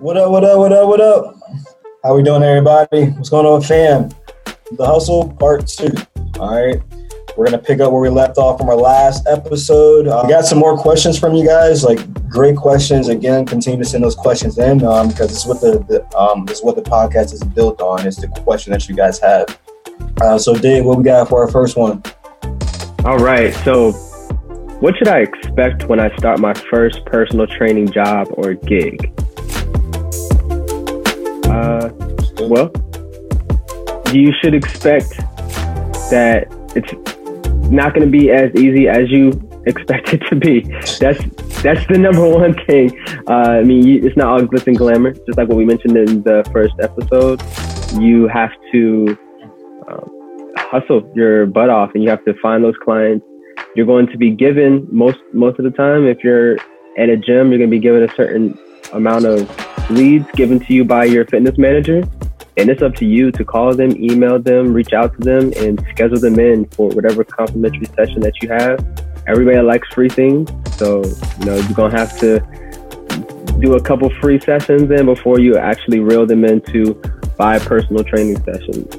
What up, what up, what up, what up? How we doing, everybody? What's going on, fam? The Hustle Part 2. All right. We're going to pick up where we left off from our last episode. Uh, we got some more questions from you guys, like great questions. Again, continue to send those questions in um, because this is what the, the um, is what the podcast is built on. Is the question that you guys have. Uh, so, Dave, what we got for our first one? All right. So, what should I expect when I start my first personal training job or gig? Well, you should expect that it's not going to be as easy as you expect it to be. That's that's the number one thing. Uh, I mean, you, it's not all glitz and glamour. Just like what we mentioned in the first episode, you have to um, hustle your butt off, and you have to find those clients. You're going to be given most most of the time. If you're at a gym, you're going to be given a certain amount of leads given to you by your fitness manager. And it's up to you to call them, email them, reach out to them, and schedule them in for whatever complimentary session that you have. Everybody likes free things. So, you know, you're going to have to do a couple free sessions in before you actually reel them into five personal training sessions.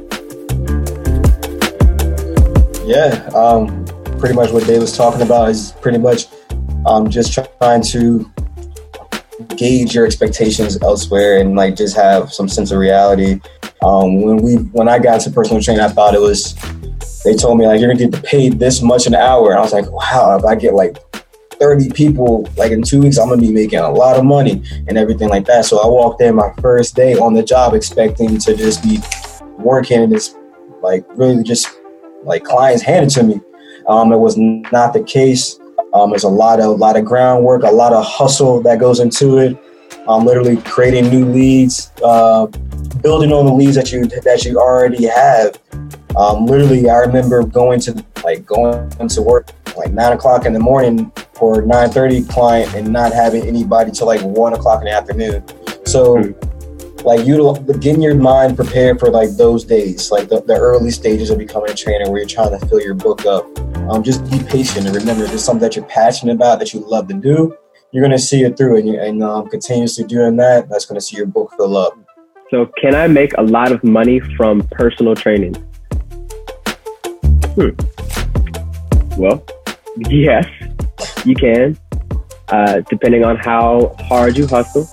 Yeah, um, pretty much what Dave was talking about is pretty much um, just trying to gauge your expectations elsewhere and like just have some sense of reality. Um, when we when I got into personal training, I thought it was they told me like you're gonna get paid this much an hour, and I was like, wow, if I get like 30 people like in two weeks, I'm gonna be making a lot of money and everything like that. So I walked in my first day on the job expecting to just be working and like really just like clients handed to me. Um, it was not the case. Um, there's a lot of a lot of groundwork, a lot of hustle that goes into it. Um, literally creating new leads, uh, building on the leads that you that you already have. Um, literally, I remember going to like going to work like nine o'clock in the morning for nine thirty client and not having anybody till like one o'clock in the afternoon. So. Like you getting your mind prepared for like those days, like the, the early stages of becoming a trainer where you're trying to fill your book up. Um, just be patient and remember if it's something that you're passionate about that you love to do, you're gonna see it through and, you, and um, continuously doing that, that's gonna see your book fill up. So, can I make a lot of money from personal training? Hmm. Well, yes, you can, uh, depending on how hard you hustle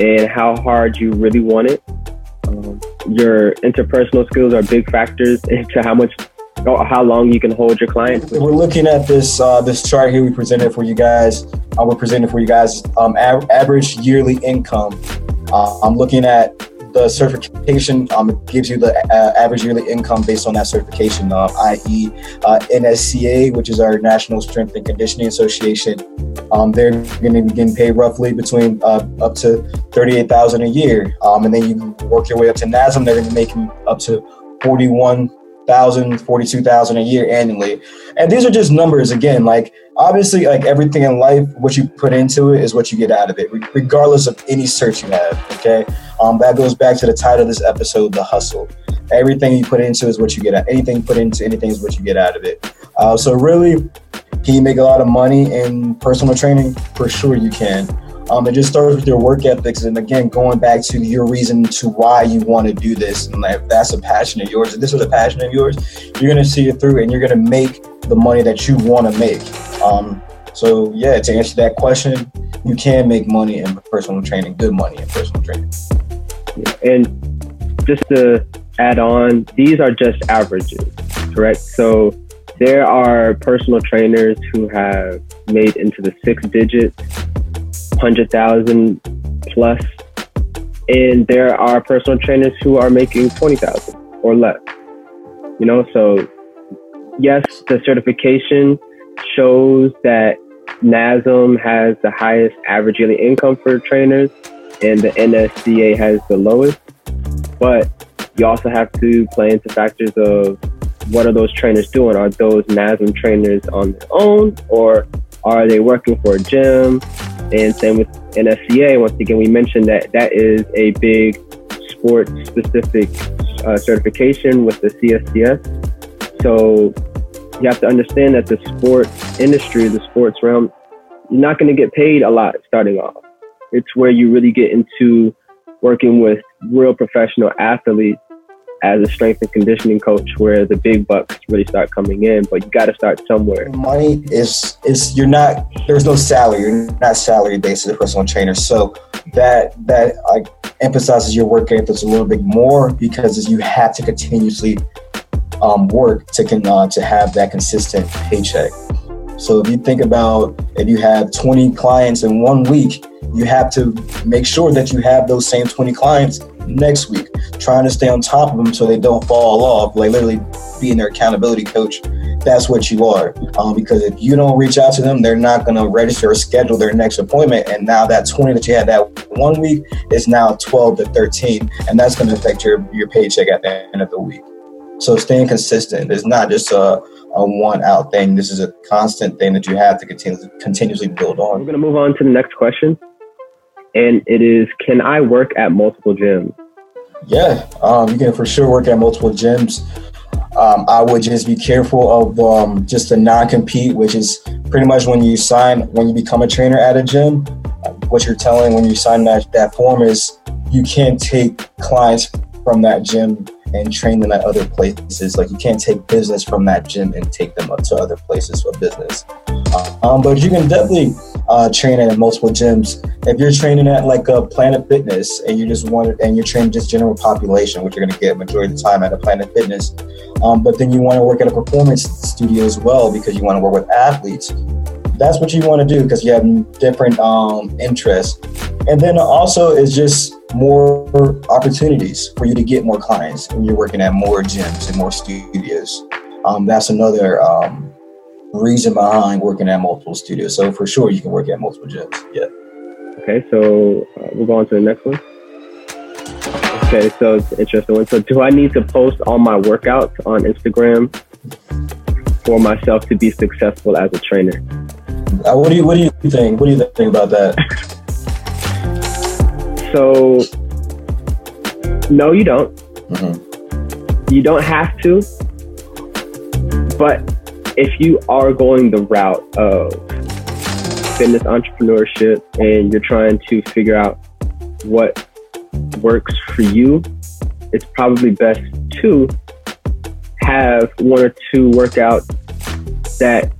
and how hard you really want it. Um, your interpersonal skills are big factors into how much how long you can hold your client. We're looking at this uh, this chart here we presented for you guys. Uh, we're presenting for you guys um, average yearly income. Uh, I'm looking at the certification um, gives you the uh, average yearly income based on that certification, uh, i.e., uh, NSCA, which is our National Strength and Conditioning Association. Um, they're going to be getting paid roughly between uh, up to thirty-eight thousand a year, um, and then you work your way up to NASM. They're going to be making up to forty-one thousand, forty-two thousand a year annually. And these are just numbers again. Like obviously, like everything in life, what you put into it is what you get out of it, regardless of any search you have. Okay, um, that goes back to the title of this episode, the hustle. Everything you put into is what you get out. Anything you put into anything is what you get out of it. Uh, so really, can you make a lot of money in personal training? For sure, you can. Um, it just starts with your work ethics, and again, going back to your reason to why you want to do this. And if that's a passion of yours, if this is a passion of yours, you're gonna see it through, and you're gonna make the money that you want to make. Um, so yeah, to answer that question, you can make money in personal training, good money in personal training. And just to add on, these are just averages, correct? So there are personal trainers who have made into the six digits hundred thousand plus, and there are personal trainers who are making twenty thousand or less. You know, so yes, the certification shows that NASM has the highest average yearly income for trainers, and the NSCA has the lowest. But you also have to play into factors of what are those trainers doing? Are those NASM trainers on their own, or are they working for a gym? And same with NSCA. Once again, we mentioned that that is a big sports specific uh, certification with the CSCS. So you have to understand that the sports industry, the sports realm, you're not going to get paid a lot starting off. It's where you really get into working with real professional athletes as a strength and conditioning coach where the big bucks really start coming in but you got to start somewhere. Money is is you're not there's no salary. You're not salary based as a personal trainer. So that that like emphasizes your work ethic a little bit more because you have to continuously um, work to can uh, to have that consistent paycheck. So if you think about if you have 20 clients in one week you have to make sure that you have those same 20 clients next week, trying to stay on top of them so they don't fall off, like literally being their accountability coach. That's what you are. Um, because if you don't reach out to them, they're not going to register or schedule their next appointment. And now that 20 that you had that one week is now 12 to 13. And that's going to affect your, your paycheck at the end of the week. So staying consistent is not just a, a one out thing. This is a constant thing that you have to continue, continuously build on. We're going to move on to the next question and it is can I work at multiple gyms? Yeah, um, you can for sure work at multiple gyms. Um, I would just be careful of um, just the non-compete, which is pretty much when you sign, when you become a trainer at a gym. What you're telling when you sign that, that form is you can't take clients from that gym and train them at other places. Like you can't take business from that gym and take them up to other places for business. Um, but you can definitely uh, train at multiple gyms. If you're training at like a Planet Fitness and you just want and you're training just general population, which you're going to get majority of the time at a Planet Fitness, um, but then you want to work at a performance studio as well because you want to work with athletes. That's what you want to do because you have different um, interests. And then also it's just more opportunities for you to get more clients when you're working at more gyms and more studios. Um, that's another um, reason behind working at multiple studios. So for sure, you can work at multiple gyms. Yeah. Okay, so uh, we'll go on to the next one. Okay, so it's an interesting one. So do I need to post all my workouts on Instagram for myself to be successful as a trainer? Uh, what do you What do you think? What do you think about that? so, no, you don't. Mm-hmm. You don't have to, but if you are going the route of fitness entrepreneurship and you're trying to figure out what works for you, it's probably best to have one or two workouts that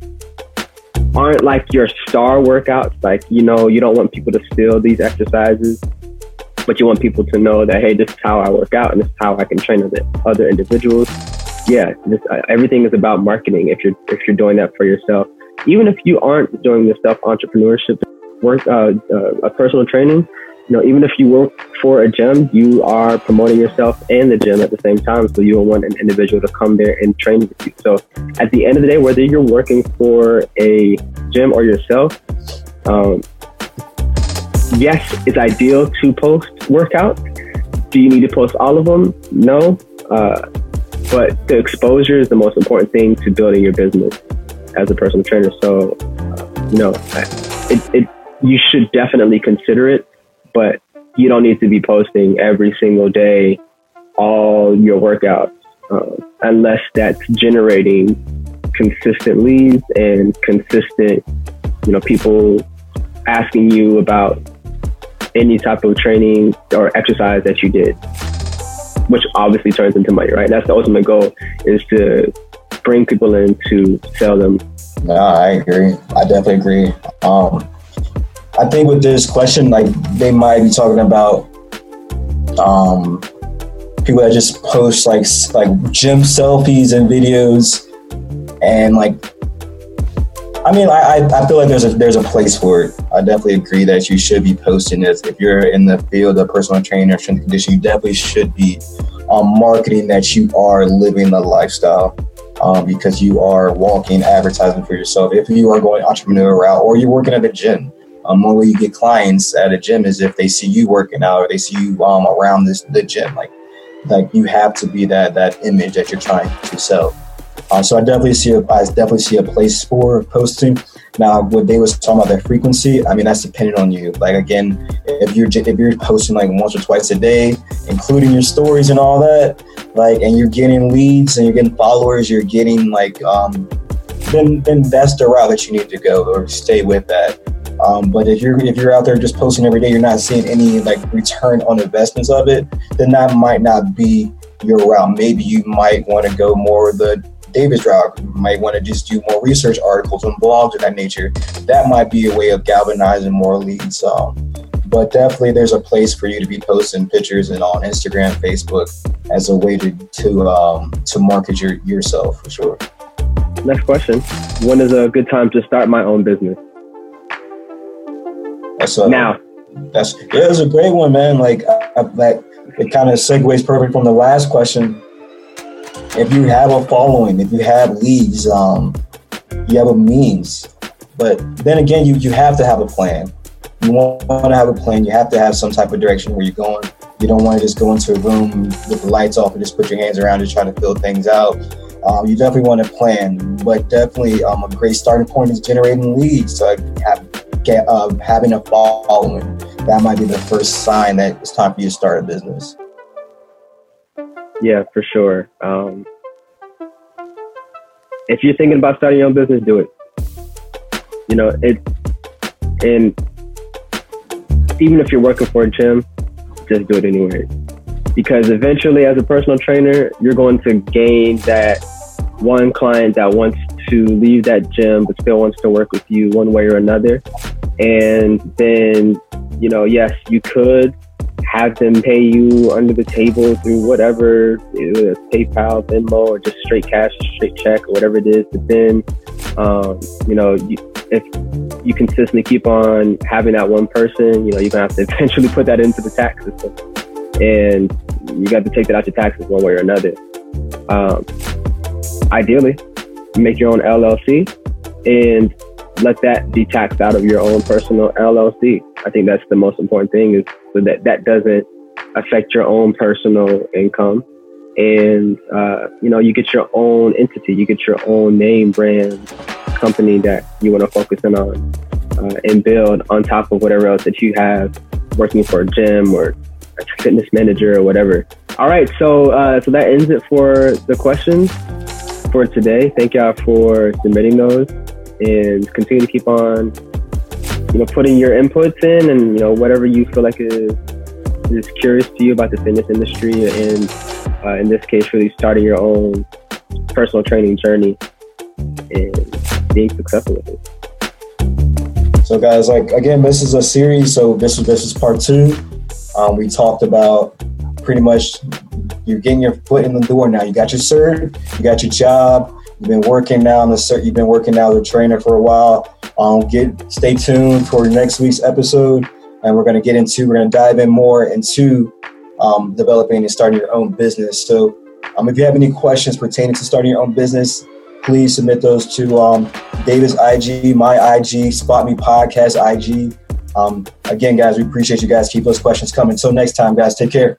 aren't like your star workouts. Like, you know, you don't want people to steal these exercises, but you want people to know that, hey, this is how I work out and this is how I can train with other individuals yeah, this, uh, everything is about marketing. If you're if you're doing that for yourself, even if you aren't doing this stuff, entrepreneurship, work, uh, uh, personal training, you know, even if you work for a gym, you are promoting yourself and the gym at the same time. So you will want an individual to come there and train with you. So at the end of the day, whether you're working for a gym or yourself, um, yes, it's ideal to post workouts. Do you need to post all of them? No. Uh, but the exposure is the most important thing to building your business as a personal trainer. So, uh, you know, it, it, you should definitely consider it, but you don't need to be posting every single day all your workouts uh, unless that's generating consistent leads and consistent, you know, people asking you about any type of training or exercise that you did which obviously turns into money, right? That's the ultimate goal is to bring people in to sell them. No, I agree. I definitely agree. Um, I think with this question, like they might be talking about um, people that just post like like gym selfies and videos, and like I mean, I, I feel like there's a there's a place for it. I definitely agree that you should be posting this. If you're in the field of personal training or strength conditioning, you definitely should be um, marketing that you are living the lifestyle um, because you are walking advertising for yourself. If you are going entrepreneur route or you're working at a gym, um, one way you get clients at a gym is if they see you working out or they see you um, around this the gym. Like, like you have to be that that image that you're trying to sell. Uh, so I definitely see a, I definitely see a place for posting. Now, what they was talking about that frequency, I mean that's dependent on you. Like again, if you're if you're posting like once or twice a day, including your stories and all that, like, and you're getting leads and you're getting followers, you're getting like, um, then then that's the route that you need to go or stay with that. Um, but if you're if you're out there just posting every day, you're not seeing any like return on investments of it, then that might not be your route. Maybe you might want to go more the David's route. You might want to just do more research articles and blogs of that nature. That might be a way of galvanizing more leads. Um, but definitely, there's a place for you to be posting pictures and on Instagram, Facebook, as a way to to um, to market your yourself for sure. Next question: When is a good time to start my own business? That's a, now. That's yeah, it's a great one, man. Like I, that, it kind of segues perfect from the last question. If you have a following, if you have leads, um, you have a means. But then again, you you have to have a plan. You want to have a plan. You have to have some type of direction where you're going. You don't want to just go into a room with the lights off and just put your hands around and try to fill things out. Um, you definitely want to plan, but definitely um, a great starting point is generating leads. So have get, uh, having a following, that might be the first sign that it's time for you to start a business. Yeah, for sure. Um, if you're thinking about starting your own business, do it. You know, it, and even if you're working for a gym, just do it anyway. Because eventually, as a personal trainer, you're going to gain that one client that wants to leave that gym but still wants to work with you one way or another. And then, you know, yes, you could have them pay you under the table through whatever, PayPal, Venmo, or just straight cash, straight check, or whatever it is. But then, um, you know, you, if you consistently keep on having that one person, you know, you're gonna have to eventually put that into the tax system, and you got to take that out your taxes one way or another. Um, ideally, make your own LLC and let that be taxed out of your own personal LLC. I think that's the most important thing is so that that doesn't affect your own personal income. And, uh, you know, you get your own entity, you get your own name brand company that you want to focus in on uh, and build on top of whatever else that you have working for a gym or a fitness manager or whatever. All right. So, uh, so that ends it for the questions for today. Thank y'all for submitting those and continue to keep on, you know, putting your inputs in and, you know, whatever you feel like is, is curious to you about the fitness industry and uh, in this case, really starting your own personal training journey and being successful with it. So, guys, like again, this is a series. So this is this is part two. Um, we talked about pretty much you're getting your foot in the door now. You got your cert, you got your job, you've been working now on the you've been working now as a trainer for a while. Um, get stay tuned for next week's episode, and we're going to get into we're going to dive in more into um, developing and starting your own business. So, um, if you have any questions pertaining to starting your own business, please submit those to um, David's IG, my IG, Spot Me Podcast IG. Um, again, guys, we appreciate you guys. Keep those questions coming. Until next time, guys, take care.